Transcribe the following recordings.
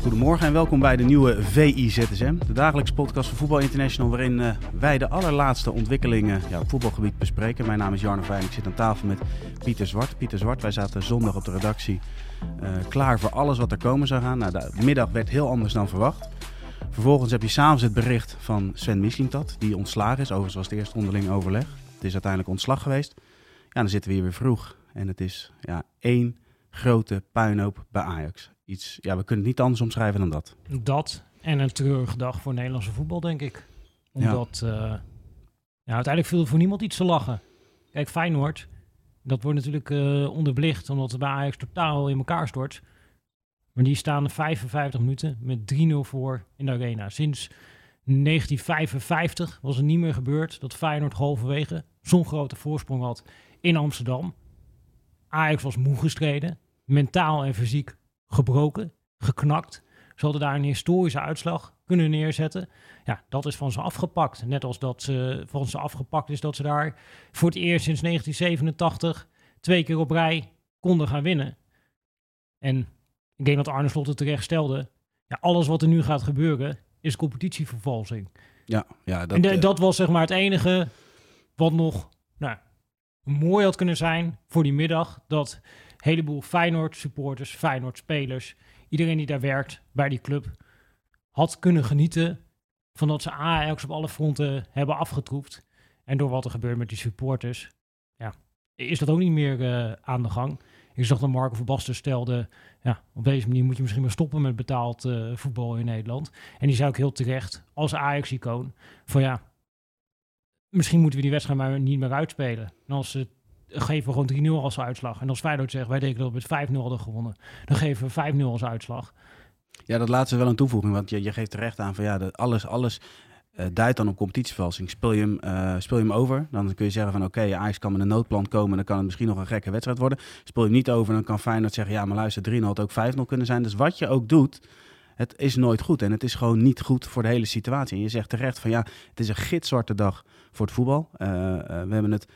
Goedemorgen en welkom bij de nieuwe VIZSM, de dagelijkse podcast van Voetbal International, waarin uh, wij de allerlaatste ontwikkelingen ja, op voetbalgebied bespreken. Mijn naam is Jarno Fijn, ik zit aan tafel met Pieter Zwart. Pieter Zwart, wij zaten zondag op de redactie uh, klaar voor alles wat er komen zou gaan. Nou, de middag werd heel anders dan verwacht. Vervolgens heb je s'avonds het bericht van Sven Mislintat, die ontslagen is. Overigens was het eerst onderling overleg. Het is uiteindelijk ontslag geweest. Ja, dan zitten we hier weer vroeg. En het is ja, één grote puinhoop bij Ajax. Iets, ja, we kunnen het niet anders omschrijven dan dat. Dat en een treurige dag voor Nederlandse voetbal, denk ik. Omdat ja. Uh, ja, uiteindelijk viel er voor niemand iets te lachen. Kijk, Feyenoord, dat wordt natuurlijk uh, onderbelicht omdat het bij Ajax totaal in elkaar stort. Maar die staan 55 minuten met 3-0 voor in de arena. Sinds 1955 was het niet meer gebeurd dat Feyenoord halverwege zo'n grote voorsprong had in Amsterdam. Ajax was moe gestreden, mentaal en fysiek gebroken, geknakt. Ze hadden daar een historische uitslag kunnen neerzetten. Ja, dat is van ze afgepakt. Net als dat ze van ze afgepakt is dat ze daar voor het eerst sinds 1987 twee keer op rij konden gaan winnen. En ik denk dat Arne Slot het terecht stelde. Ja, alles wat er nu gaat gebeuren is competitievervalsing. Ja, ja dat, en de, dat was zeg maar het enige wat nog nou, mooi had kunnen zijn voor die middag. Dat heleboel Feyenoord supporters, Feyenoord spelers, iedereen die daar werkt bij die club, had kunnen genieten van dat ze Ajax op alle fronten hebben afgetroefd. En door wat er gebeurt met die supporters, ja, is dat ook niet meer uh, aan de gang. Ik zag dat Marco Verbasten stelde, ja, op deze manier moet je misschien maar stoppen met betaald uh, voetbal in Nederland. En die zei ook heel terecht, als Ajax-icoon, van ja, misschien moeten we die wedstrijd maar niet meer uitspelen. En als ze geven we gewoon 3-0 als uitslag. En als Feyenoord zegt, wij denken dat we met 5-0 hadden gewonnen, dan geven we 5-0 als uitslag. Ja, dat laatste wel een toevoeging, want je, je geeft terecht aan van ja, dat alles, alles uh, duidt dan op competitievervalsing. Speel je, hem, uh, speel je hem over, dan kun je zeggen van oké, okay, Ajax kan met een noodplan komen, dan kan het misschien nog een gekke wedstrijd worden. Speel je hem niet over, dan kan Feyenoord zeggen ja, maar luister, 3-0 had ook 5-0 kunnen zijn. Dus wat je ook doet, het is nooit goed. En het is gewoon niet goed voor de hele situatie. En je zegt terecht van ja, het is een gitzwarte dag voor het voetbal. Uh, we hebben het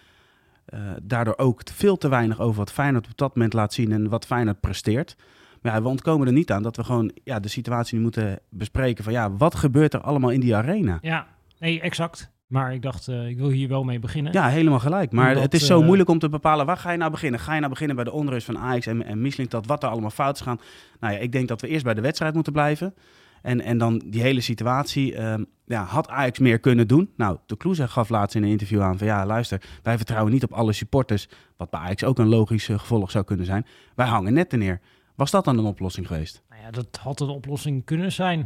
daardoor ook veel te weinig over wat Feyenoord op dat moment laat zien en wat Feyenoord presteert. Maar ja, we ontkomen er niet aan dat we gewoon ja, de situatie nu moeten bespreken van ja, wat gebeurt er allemaal in die arena? Ja, nee, exact. Maar ik dacht, uh, ik wil hier wel mee beginnen. Ja, helemaal gelijk. Maar Omdat, het is zo uh, moeilijk om te bepalen, waar ga je nou beginnen? Ga je nou beginnen bij de onrust van Ajax en, en Michelin, dat wat er allemaal fout is gaan? Nou ja, ik denk dat we eerst bij de wedstrijd moeten blijven. En, en dan die hele situatie, uh, ja, had Ajax meer kunnen doen? Nou, de Kloeze gaf laatst in een interview aan van ja, luister, wij vertrouwen niet op alle supporters, wat bij Ajax ook een logisch uh, gevolg zou kunnen zijn. Wij hangen netten neer. Was dat dan een oplossing geweest? Nou ja, dat had een oplossing kunnen zijn.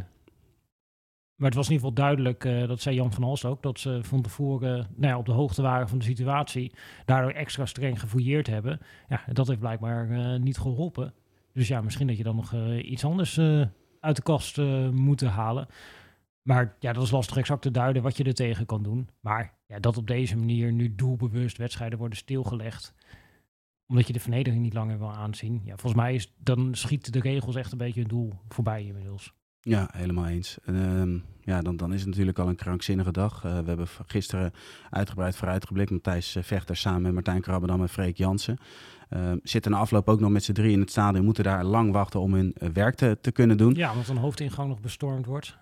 Maar het was in ieder geval duidelijk, uh, dat zei Jan van Hals ook, dat ze van tevoren nou ja, op de hoogte waren van de situatie. Daardoor extra streng gefouilleerd hebben. Ja, dat heeft blijkbaar niet geholpen. Dus ja, misschien dat je dan nog iets anders uit de kast moet halen. Maar ja, dat is lastig exact te duiden wat je er tegen kan doen. Maar ja, dat op deze manier nu doelbewust wedstrijden worden stilgelegd omdat je de vernedering niet langer wil aanzien. Ja, volgens mij is, dan schieten de regels echt een beetje het doel voorbij inmiddels. Ja, helemaal eens. Uh, ja, dan, dan is het natuurlijk al een krankzinnige dag. Uh, we hebben gisteren uitgebreid vooruitgeblikt. Matthijs Vechter samen met Martijn Krabbedam en Freek Jansen. Uh, zitten na afloop ook nog met z'n drie in het stadion. Moeten daar lang wachten om hun werk te, te kunnen doen. Ja, omdat een hoofdingang nog bestormd wordt.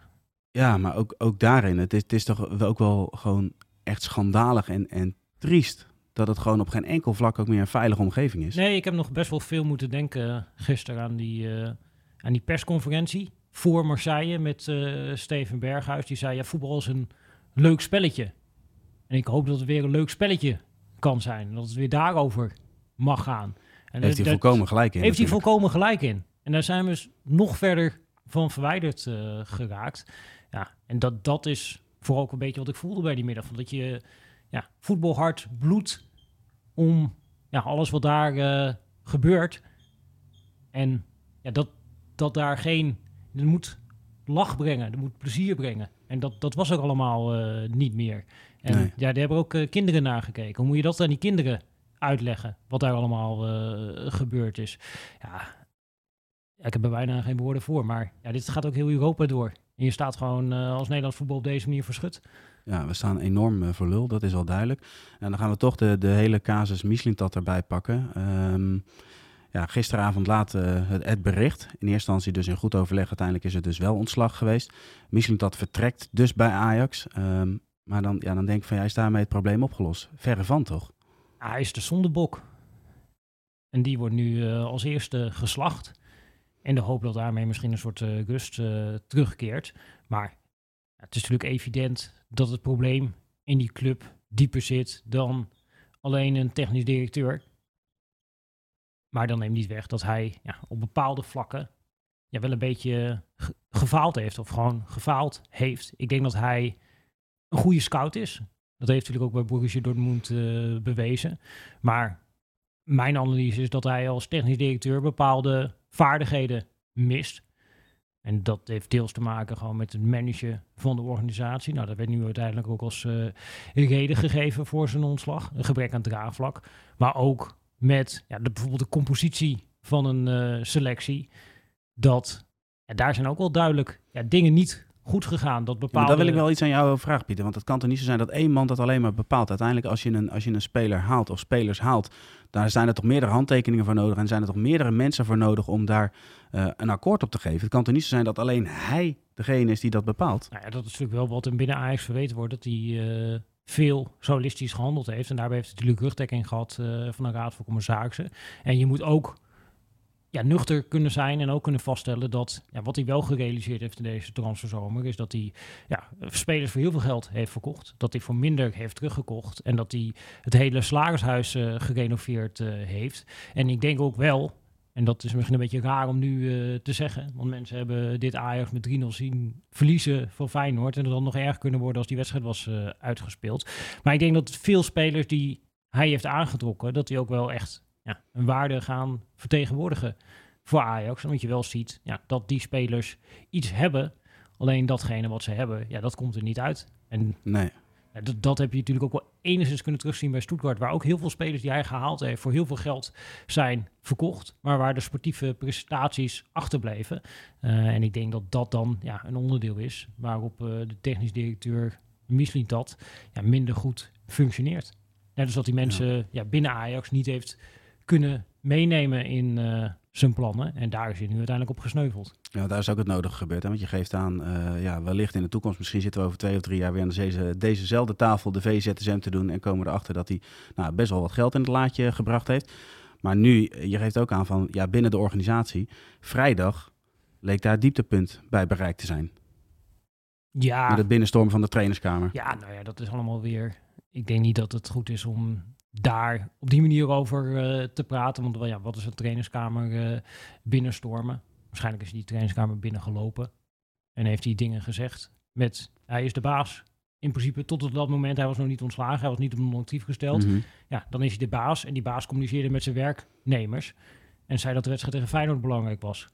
Ja, maar ook, ook daarin. Het is, het is toch ook wel gewoon echt schandalig en, en triest dat het gewoon op geen enkel vlak ook meer een veilige omgeving is. Nee, ik heb nog best wel veel moeten denken gisteren aan die, uh, aan die persconferentie voor Marseille met uh, Steven Berghuis. Die zei, ja, voetbal is een leuk spelletje. En ik hoop dat het weer een leuk spelletje kan zijn. Dat het weer daarover mag gaan. En heeft hij volkomen gelijk in. Heeft hij volkomen gelijk in. En daar zijn we dus nog verder van verwijderd uh, geraakt. Ja, en dat, dat is vooral ook een beetje wat ik voelde bij die middag. Dat je ja, voetbalhart bloed om ja, alles wat daar uh, gebeurt. En ja, dat, dat daar geen Het moet lach brengen, het moet plezier brengen. En dat, dat was er allemaal eh, niet meer. En Nee. ja, daar hebben ook eh, kinderen naar gekeken. Hoe moet je dat aan die kinderen uitleggen? Wat daar allemaal eh, gebeurd is. Ja, ja, ik heb er bijna geen woorden voor. Maar ja, dit gaat ook heel Europa door. En je staat gewoon als Nederlands voetbal op deze manier verschut. Ja, we staan enorm voor lul, dat is al duidelijk. En dan gaan we toch de, de hele casus Mislintat erbij pakken. Ehm, gisteravond laat eh, het, bericht. In eerste instantie dus in goed overleg. Uiteindelijk is het dus wel ontslag geweest. Mislintat vertrekt dus bij Ajax. Ehm, maar dan, ja, dan denk ik van, ja, is daarmee het probleem opgelost? Verre van, toch? Hij is de zondebok. En die wordt nu eh, als eerste geslacht. In de hoop dat daarmee misschien een soort eh, rust terugkeert. Maar het is natuurlijk evident dat het probleem in die club dieper zit dan alleen een technisch directeur. Maar dan neemt niet weg dat hij ja, op bepaalde vlakken ja, wel een beetje ge- gefaald heeft. Of gewoon gefaald heeft. Ik denk dat hij een goede scout is. Dat heeft natuurlijk ook bij Borussia Dortmund eh, bewezen. Maar mijn analyse is dat hij als technisch directeur bepaalde vaardigheden mist. En dat heeft deels te maken gewoon met het managen van de organisatie. Nou, dat werd nu uiteindelijk ook als eh, reden gegeven voor zijn ontslag. Een gebrek aan draagvlak. Maar ook met ja, de, bijvoorbeeld de compositie van een eh, selectie. Dat, ja, daar zijn ook wel duidelijk ja, dingen niet goed gegaan. Dat Ja, bepaalde... daar wil ik wel iets aan jou over vragen, Pieter. Want het kan toch niet zo zijn dat één man dat alleen maar bepaalt. Uiteindelijk, als je een, als je een speler haalt of spelers haalt, daar zijn er toch meerdere handtekeningen voor nodig. En zijn er toch meerdere mensen voor nodig om daar eh, een akkoord op te geven. Het kan toch niet zo zijn dat alleen hij degene is die dat bepaalt. Nou ja, dat is natuurlijk wel wat hem binnen Ajax verweten wordt. Dat eh, veel solistisch gehandeld heeft. En daarbij heeft hij natuurlijk rugdekking gehad eh, van een raad van commissarissen. En je moet ook ja, nuchter kunnen zijn en ook kunnen vaststellen dat ja, wat hij wel gerealiseerd heeft in deze transferzomer is dat hij ja, spelers voor heel veel geld heeft verkocht. Dat hij voor minder heeft teruggekocht. En dat hij het hele slagershuis eh, gerenoveerd eh, heeft. En ik denk ook wel, en dat is misschien een beetje raar om nu eh, te zeggen. Want mensen hebben dit Ajax met 3-0 zien verliezen van Feyenoord. En het dan nog erg kunnen worden als die wedstrijd was eh, uitgespeeld. Maar ik denk dat veel spelers die hij heeft aangetrokken, dat die ook wel echt ja, een waarde gaan vertegenwoordigen voor Ajax. Omdat je wel ziet ja, dat die spelers iets hebben. Alleen datgene wat ze hebben, ja, dat komt er niet uit. En Nee. Dat, dat heb je natuurlijk ook wel enigszins kunnen terugzien bij Stuttgart, waar ook heel veel spelers die hij gehaald heeft voor heel veel geld zijn verkocht, maar waar de sportieve prestaties achterbleven. Eh, en ik denk dat dat dan ja, een onderdeel is waarop eh, de technisch directeur Mislintat ja, minder goed functioneert. Net als dat die mensen ja. binnen Ajax niet heeft kunnen meenemen in eh, zijn plannen. En daar is hij nu uiteindelijk op gesneuveld. Ja, daar is ook het nodige gebeurd. Hè? Want je geeft aan, eh, ja, wellicht in de toekomst, misschien zitten we over twee of drie jaar weer aan deze, dezezelfde tafel de VZSM te doen. En komen we erachter dat hij nou, best wel wat geld in het laadje gebracht heeft. Maar nu, je geeft ook aan van, ja, binnen de organisatie, vrijdag leek daar dieptepunt bij bereikt te zijn. Ja, Met het binnenstormen van de trainerskamer. Ja, nou ja, dat is allemaal weer. Ik denk niet dat het goed is om daar op die manier over eh, te praten. Want wel, ja, wat is een trainingskamer eh, binnenstormen? Waarschijnlijk is die trainingskamer binnengelopen en heeft hij dingen gezegd met hij is de baas. In principe tot op dat moment, hij was nog niet ontslagen, hij was niet op non-actief gesteld. Mhm. Ja, dan is hij de baas en die baas communiceerde met zijn werknemers en zei dat de wedstrijd tegen Feyenoord belangrijk was.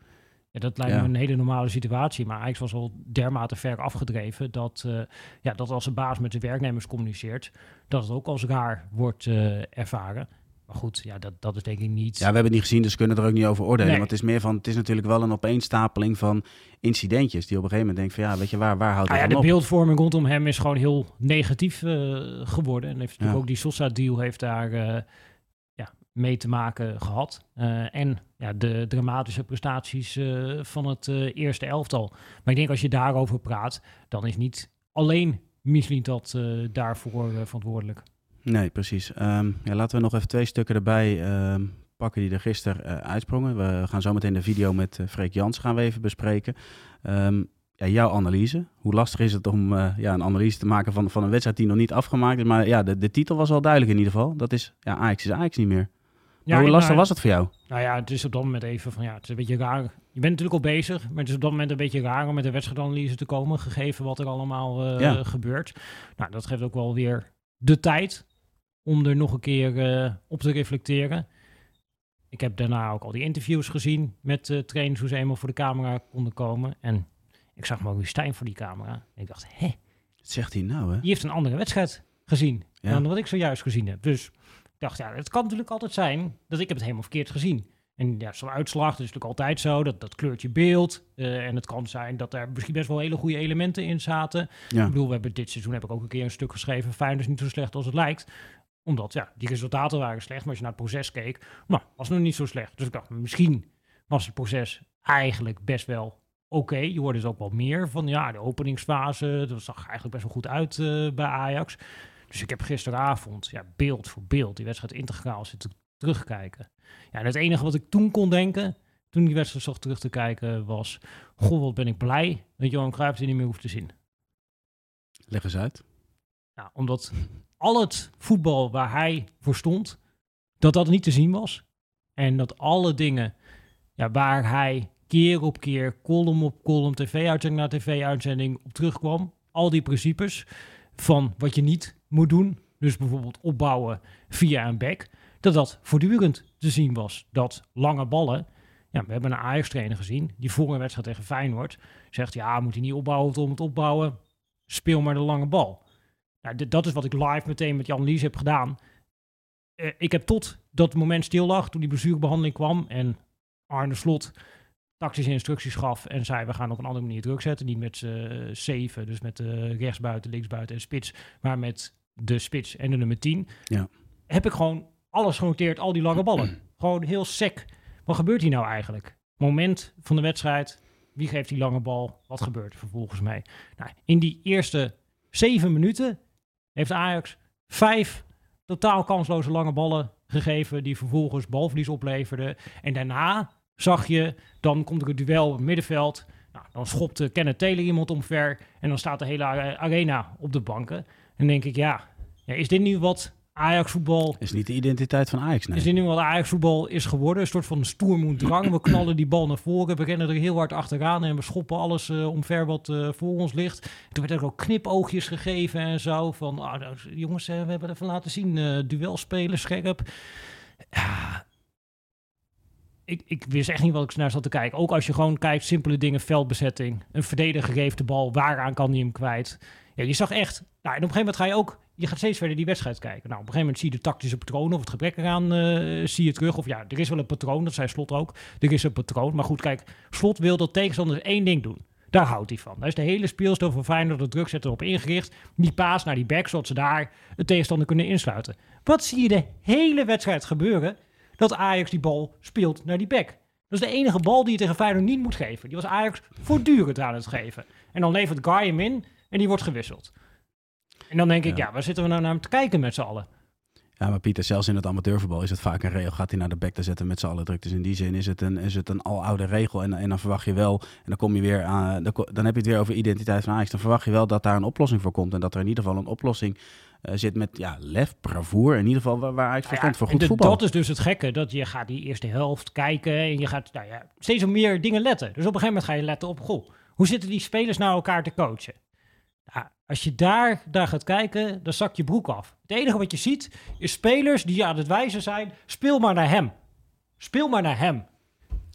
Ja, dat lijkt Ja. me een hele normale situatie, maar Ajax was al dermate ver afgedreven dat, eh, ja, dat als een baas met zijn werknemers communiceert, dat het ook als raar wordt eh, ervaren. Maar goed, ja, dat, dat is denk ik niet... Ja, we hebben het niet gezien, dus kunnen er ook niet over oordelen. Nee. Want het is meer van, het is natuurlijk wel een opeenstapeling van incidentjes. Die op een gegeven moment denken van, ja, weet je waar, waar houdt Nou het ja, dan de op? beeldvorming rondom hem is gewoon heel negatief eh, geworden. En heeft natuurlijk Ja. ook die Sosa-deal heeft daar ja, mee te maken gehad. Eh, en ja, de dramatische prestaties eh, van het eh, eerste elftal. Maar ik denk als je daarover praat, dan is niet alleen Michelin dat daarvoor verantwoordelijk. Nee, precies. Ehm, ja, laten we nog even twee stukken erbij ehm, pakken die er gisteren uitsprongen. We gaan zo meteen de video met Freek Jans gaan we even bespreken. Ehm, ja, jouw analyse. Hoe lastig is het om ja, een analyse te maken van, van een wedstrijd die nog niet afgemaakt is? Maar ja, de, de titel was al duidelijk in ieder geval. Dat is, ja, Ajax is Ajax niet meer. Hoe lastig nou, was het voor jou? Nou ja, het is op dat moment even van ja, het is een beetje raar. Je bent natuurlijk al bezig, maar het is op dat moment een beetje raar om met een wedstrijdanalyse te komen, gegeven wat er allemaal eh, Ja. gebeurt. Nou, dat geeft ook wel weer de tijd om er nog een keer eh, op te reflecteren. ik heb daarna ook al die interviews gezien met uh, trainers hoe ze eenmaal voor de camera konden komen. En ik zag Maurice Stijn voor die camera. En ik dacht, hè? Wat zegt hij nou, hè? Die heeft een andere wedstrijd gezien dan wat ik zojuist gezien heb. Dus dacht, ja, het kan natuurlijk altijd zijn dat ik heb het helemaal verkeerd gezien. En ja, zo'n uitslag, dat is natuurlijk altijd zo, dat, dat kleurt je beeld. Uh, en het kan zijn dat er misschien best wel hele goede elementen in zaten. Ja. Ik bedoel, we hebben dit seizoen heb ik ook een keer een stuk geschreven, fijn is niet zo slecht als het lijkt omdat ja, die resultaten waren slecht. Maar als je naar het proces keek, nou, was het nog niet zo slecht. Dus ik dacht, misschien was het proces eigenlijk best wel oké. Je hoorde dus ook wel meer van, ja, de openingsfase. Dat zag eigenlijk best wel goed uit uh, bij Ajax. Dus ik heb gisteravond, ja, beeld voor beeld, die wedstrijd integraal zitten terugkijken. Ja, en het enige wat ik toen kon denken, toen die wedstrijd zocht terug te kijken, was... Goh, wat ben ik blij dat Johan Cruijff die niet meer hoeft te zien. Leg eens uit. Ja, omdat al het voetbal waar hij voor stond, dat dat niet te zien was. En dat alle dingen ja, waar hij keer op keer, column op column, tv-uitzending na tv-uitzending op terugkwam. Al die principes van wat je niet moet doen. Dus bijvoorbeeld opbouwen via een back. Dat dat voortdurend te zien was. Dat lange ballen. Ja, we hebben een Ajax-trainer gezien. Die voor een wedstrijd tegen Feyenoord zegt: Ja, moet hij niet opbouwen om het opbouwen. Speel maar de lange bal. Nou, dat is wat ik live meteen met Jan Lies heb gedaan. Uh, ik heb tot dat moment stil lag, toen die blessurebehandeling kwam en Arne Slot tactische instructies gaf en zei we gaan op een andere manier druk zetten. Niet met uh, zeven, dus met uh, rechtsbuiten, linksbuiten en spits, maar met de spits en de nummer 10. Ja. Heb ik gewoon alles genoteerd, al die lange ballen. gewoon heel sec. Wat gebeurt hier nou eigenlijk? Moment van de wedstrijd, wie geeft die lange bal? Wat gebeurt er vervolgens mee? Nou, in die eerste zeven minuten heeft Ajax vijf totaal kansloze lange ballen gegeven die vervolgens balverlies opleverden. En daarna zag je, dan komt er een duel op het middenveld. Nou, dan schopt Kenneth Taylor iemand omver en dan staat de hele arena op de banken. En dan denk ik, ja, ja is dit nu wat Ajax voetbal. Is niet de identiteit van Ajax. Nee. Is dit nu wat Ajax voetbal is geworden? Een soort van stoermoed drang. We knallen die bal naar voren. We rennen er heel hard achteraan en we schoppen alles uh, omver wat uh, voor ons ligt. Toen werd er ook knipoogjes gegeven en zo. Van ah, nou, jongens, uh, we hebben even laten zien. duel spelen, scherp. Ja, ik, ik wist echt niet wat ik naar zat te kijken. Ook als je gewoon kijkt, simpele dingen, veldbezetting. Een verdediger geeft de bal, waaraan kan hij hem kwijt? Ja, je zag echt... Nou, en op een gegeven moment ga je ook je gaat steeds verder die wedstrijd kijken. Nou, op een gegeven moment zie je de tactische patronen of het gebrek eraan uh, zie je terug. Of ja, er is wel een patroon, dat zei Slot ook. Er is een patroon. Maar goed, kijk, Slot wil dat tegenstanders één ding doen. Daar houdt hij van. Daar is de hele speelstijl van Feyenoord de druk zetten op ingericht. Die paas naar die back, zodat ze daar de tegenstander kunnen insluiten. Wat zie je de hele wedstrijd gebeuren? Dat Ajax die bal speelt naar die back. Dat is de enige bal die je tegen Feyenoord niet moet geven. Die was Ajax voortdurend aan het geven. En dan levert Guy hem in en die wordt gewisseld. En dan denk ik, ja, waar zitten we nou naar te kijken met z'n allen? Ja, maar Pieter, zelfs in het amateurvoetbal is het vaak een regel. Gaat hij naar de bek te zetten met z'n allen druk. Dus in die zin is het een, is het een aloude regel. En, en dan verwacht je wel, en dan kom je weer aan, dan, dan heb je het weer over identiteit van Ajax. Dan verwacht je wel dat daar een oplossing voor komt. En dat er in ieder geval een oplossing uh, zit met ja, lef, bravoure. In ieder geval waar, waar Ajax voor ja, voor goed de, voetbal. Dat is dus het gekke, dat je gaat die eerste helft kijken en je gaat nou ja, steeds op meer dingen letten. Dus op een gegeven moment ga je letten op, goh, hoe zitten die spelers nou elkaar te coachen? Als je daar, daar gaat kijken, dan zak je broek af. Het enige wat je ziet is spelers die aan het wijzen zijn. Speel maar naar hem. Speel maar naar hem.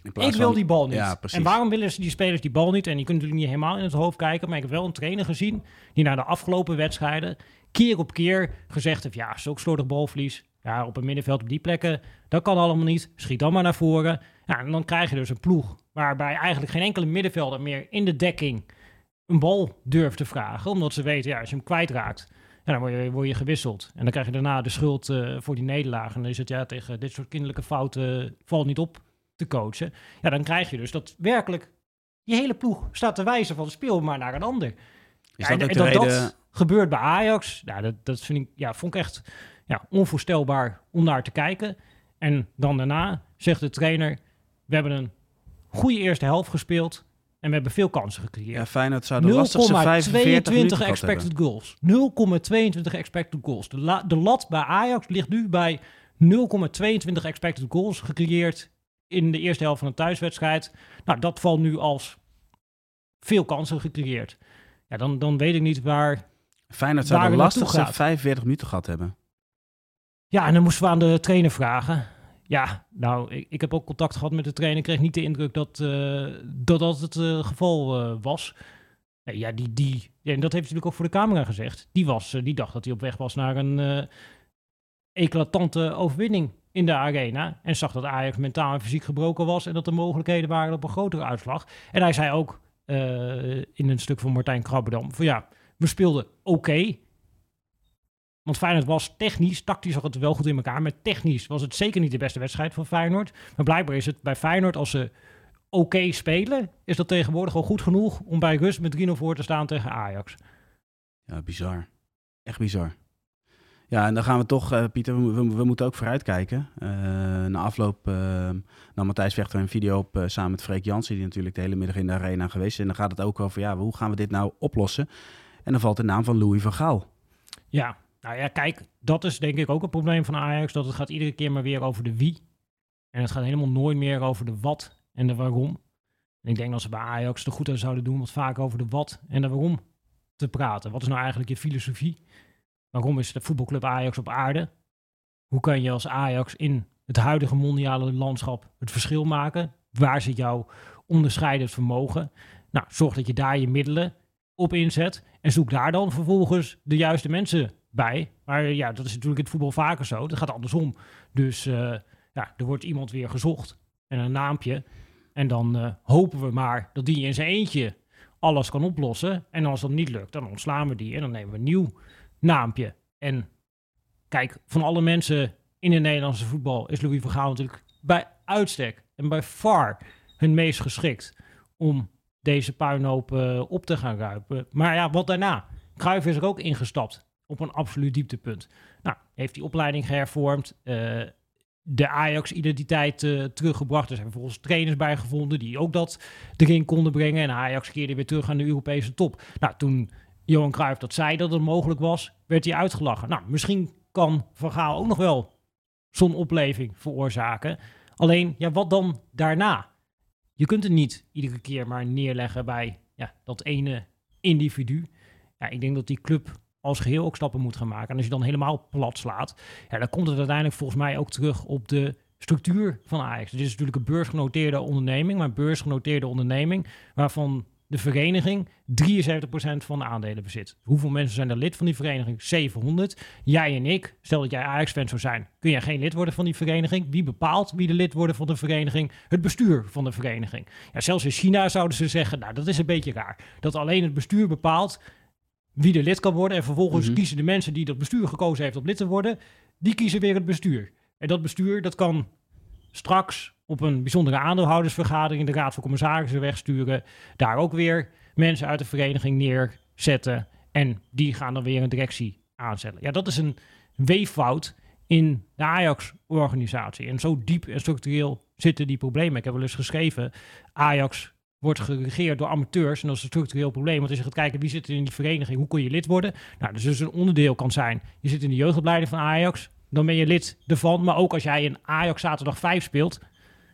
Ik wil die bal niet. Ja, en waarom willen ze die spelers die bal niet? En je kunt natuurlijk niet helemaal in het hoofd kijken. Maar ik heb wel een trainer gezien die na de afgelopen wedstrijden keer op keer gezegd heeft: ja, zulk slordig balverlies. Ja, op een middenveld op die plekken, dat kan allemaal niet. Schiet dan maar naar voren. Ja, en dan krijg je dus een ploeg waarbij eigenlijk geen enkele middenvelder meer in de dekking een bal durft te vragen. Omdat ze weten, ja, als je hem kwijtraakt, ja, dan word je, word je gewisseld. En dan krijg je daarna de schuld uh, voor die nederlaag. En dan is het, ja, tegen dit soort kinderlijke fouten valt niet op te coachen. Ja, dan krijg je dus dat werkelijk je hele ploeg staat te wijzen van speel maar naar een ander. Is dat en, dat, dat gebeurt bij Ajax, ja, dat, dat vind ik, ja, vond ik echt ja, onvoorstelbaar om naar te kijken. En dan daarna zegt de trainer, we hebben een goede eerste helft gespeeld. En we hebben veel kansen gecreëerd. Ja, Feyenoord zou de lastigste 45 expected goals. 0,22 expected goals. De, de lat bij Ajax ligt nu bij 0,22 expected goals gecreëerd in de eerste helft van een thuiswedstrijd. Nou, dat valt nu als veel kansen gecreëerd. Ja, dan, dan weet ik niet waar... Feyenoord zou de lastigste 45 minuten gehad hebben. Ja, en dan moesten we aan de trainer vragen. Ja, nou, ik, ik heb ook contact gehad met de trainer. Ik kreeg niet de indruk dat uh, dat, dat het uh, geval uh, was. Ja, die, die, ja, en dat heeft hij natuurlijk ook voor de camera gezegd. Die, was, die dacht dat hij op weg was naar een eclatante overwinning in de arena. En zag dat Ajax mentaal en fysiek gebroken was. En dat er mogelijkheden waren op een grotere uitslag. En hij zei ook in een stuk van Martijn Krabberdam: van ja, we speelden oké. Want Feyenoord was technisch, tactisch zag het wel goed in elkaar. Maar technisch was het zeker niet de beste wedstrijd van Feyenoord. Maar blijkbaar is het bij Feyenoord, als ze oké spelen, is dat tegenwoordig al goed genoeg om bij rust met 3-0 voor te staan tegen Ajax. Ja, bizar. Echt bizar. Ja, en dan gaan we toch, uh, Pieter, we, moeten ook vooruitkijken. Uh, na afloop uh, nam Matthijs Vechter een video op samen met Freek Jansen, die natuurlijk de hele middag in de arena geweest is. En dan gaat het ook over, ja, hoe gaan we dit nou oplossen? En dan valt de naam van Louis van Gaal. Ja, nou ja, kijk, dat is denk ik ook een probleem van Ajax. Dat het gaat iedere keer maar weer over de wie. En het gaat helemaal nooit meer over de wat en de waarom. En ik denk dat ze bij Ajax er goed aan zouden doen wat vaak over de wat en de waarom te praten. Wat is nou eigenlijk je filosofie? Waarom is de voetbalclub Ajax op aarde? Hoe kan je als Ajax in het huidige mondiale landschap het verschil maken? Waar zit jouw onderscheidend vermogen? Nou, zorg dat je daar je middelen op inzet en zoek daar dan vervolgens de juiste mensen bij. Maar ja, dat is natuurlijk in het voetbal vaker zo. Dat gaat andersom. Dus uh, ja, er wordt iemand weer gezocht en een naampje. En dan uh, hopen we maar dat die in zijn eentje alles kan oplossen. En als dat niet lukt, dan ontslaan we die en dan nemen we een nieuw naampje. En kijk, van alle mensen in het Nederlandse voetbal is Louis van Gaal natuurlijk bij uitstek en bij far hun meest geschikt om deze puinhoop uh, op te gaan ruipen. Maar ja, wat daarna? Cruijff is er ook ingestapt op een absoluut dieptepunt. Nou, heeft die opleiding gehervormd, uh, de Ajax-identiteit uh, teruggebracht. Er zijn vervolgens trainers bijgevonden die ook dat erin konden brengen. En Ajax keerde weer terug aan de Europese top. Nou, toen Johan Cruijff dat zei dat het mogelijk was, werd hij uitgelachen. Nou, misschien kan Van Gaal ook nog wel zo'n opleving veroorzaken. Alleen, ja, wat dan daarna? Je kunt het niet iedere keer maar neerleggen bij ja, dat ene individu. Ja, ik denk dat die club als geheel ook stappen moet gaan maken. En als je dan helemaal plat slaat, ja, dan komt het uiteindelijk volgens mij ook terug op de structuur van Ajax. Dit is natuurlijk een beursgenoteerde onderneming, maar een beursgenoteerde onderneming waarvan de vereniging 73% van de aandelen bezit. Hoeveel mensen zijn er lid van die vereniging? 700. Jij en ik, stel dat jij Ajax-fan zou zijn, kun jij geen lid worden van die vereniging? Wie bepaalt wie de lid worden van de vereniging? Het bestuur van de vereniging. Ja, zelfs in China zouden ze zeggen, nou dat is een beetje raar. Dat alleen het bestuur bepaalt wie er lid kan worden. En vervolgens mhm. kiezen de mensen die dat bestuur gekozen heeft om lid te worden, die kiezen weer het bestuur. En dat bestuur, dat kan straks op een bijzondere aandeelhoudersvergadering de Raad van Commissarissen wegsturen. Daar ook weer mensen uit de vereniging neerzetten. En die gaan dan weer een directie aanzetten. Ja, dat is een weeffout in de Ajax-organisatie. En zo diep en structureel zitten die problemen. Ik heb wel eens geschreven, Ajax wordt geregeerd door amateurs. En dat is een structureel probleem. Want als je gaat kijken wie zit er in die vereniging, hoe kun je lid worden? Nou, dus, dus een onderdeel kan zijn. Je zit in de jeugdopleiding van Ajax, dan ben je lid ervan. Maar ook als jij in Ajax zaterdag 5 speelt,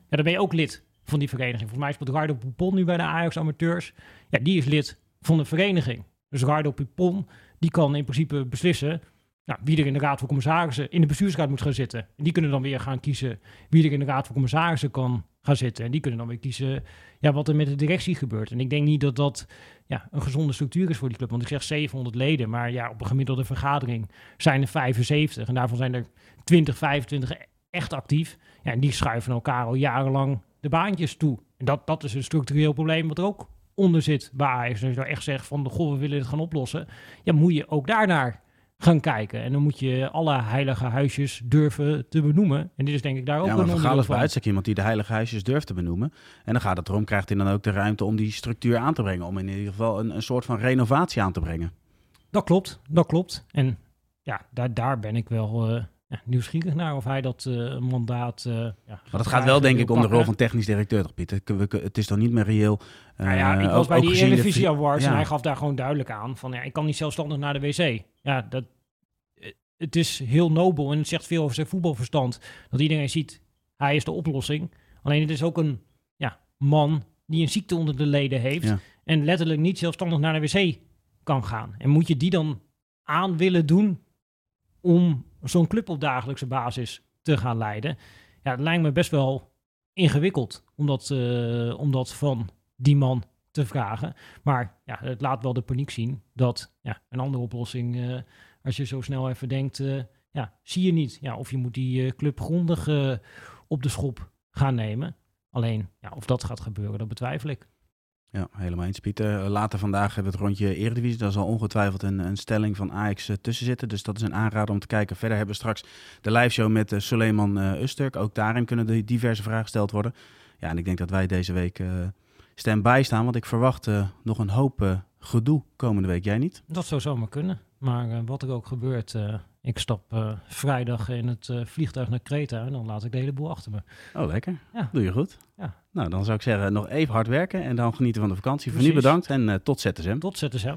ja, dan ben je ook lid van die vereniging. Volgens mij speelt Gardo Pupon nu bij de Ajax amateurs. Ja, die is lid van de vereniging. Dus Gardo Pupon, die kan in principe beslissen nou, wie er in de Raad van Commissarissen in de bestuursraad moet gaan zitten. En die kunnen dan weer gaan kiezen wie er in de Raad van Commissarissen kan gaan zitten. En die kunnen dan weer kiezen ja, wat er met de directie gebeurt. En ik denk niet dat dat ja, een gezonde structuur is voor die club. Want ik zeg 700 leden, maar ja, op een gemiddelde vergadering zijn er 75. En daarvan zijn er 20, 25 echt actief. Ja, en die schuiven elkaar al jarenlang de baantjes toe. En dat, dat is een structureel probleem wat er ook onder zit bij Ajax. Als je nou echt zegt van, goh, we willen het gaan oplossen. Ja, moet je ook daarnaar gaan kijken. En dan moet je alle heilige huisjes durven te benoemen. En dit is denk ik daar ook ja, een onderdeel bij uitstek iemand die de heilige huisjes durft te benoemen. En dan gaat het erom, krijgt hij dan ook de ruimte om die structuur aan te brengen. Om in ieder geval een, een soort van renovatie aan te brengen. Dat klopt, dat klopt. En ja, daar, daar ben ik wel... Uh, ja, nieuwsgierig naar of hij dat uh, mandaat. Uh, ja, maar dat gaat wel, denk ik, om de rol van technisch directeur, toch, Pieter? Het is dan niet meer reëel. Uh, nou ja, ik was bij die Eredivisie Awards en hij gaf daar gewoon duidelijk aan van ja, ik kan niet zelfstandig naar de wc. Ja, dat, het is heel nobel en het zegt veel over zijn voetbalverstand. Dat iedereen ziet, hij is de oplossing. Alleen het is ook een ja, man die een ziekte onder de leden heeft. En letterlijk niet zelfstandig naar de wc kan gaan. En moet je die dan aan willen doen om zo'n club op dagelijkse basis te gaan leiden? ja, het lijkt me best wel ingewikkeld om dat, eh, om dat van die man te vragen. Maar ja, het laat wel de paniek zien dat ja, een andere oplossing, eh, als je zo snel even denkt, eh, ja, zie je niet. Ja, of je moet die club grondig op de schop gaan nemen. Alleen, ja, of dat gaat gebeuren, dat betwijfel ik. Ja, helemaal eens, Pieter. Later vandaag hebben we het rondje Eredivisie. Daar zal ongetwijfeld een, een stelling van Ajax eh, tussen zitten. Dus dat is een aanrader om te kijken. Verder hebben we straks de liveshow met uh, Suleiman Usturk. Ook daarin kunnen de diverse vragen gesteld worden. Ja, en ik denk dat wij deze week uh, stand-by staan. Want ik verwacht nog een hoop gedoe komende week. Jij niet? Dat zou zomaar kunnen. Maar wat er ook gebeurt, ik stap uh, vrijdag in het vliegtuig naar Kreta en dan laat ik de hele boel achter me. Oh, lekker. Ja. Doe je goed. Ja. Nou, dan zou ik zeggen nog even hard werken en dan genieten van de vakantie. Precies. Voor nu bedankt en tot ZSM. Tot ZSM.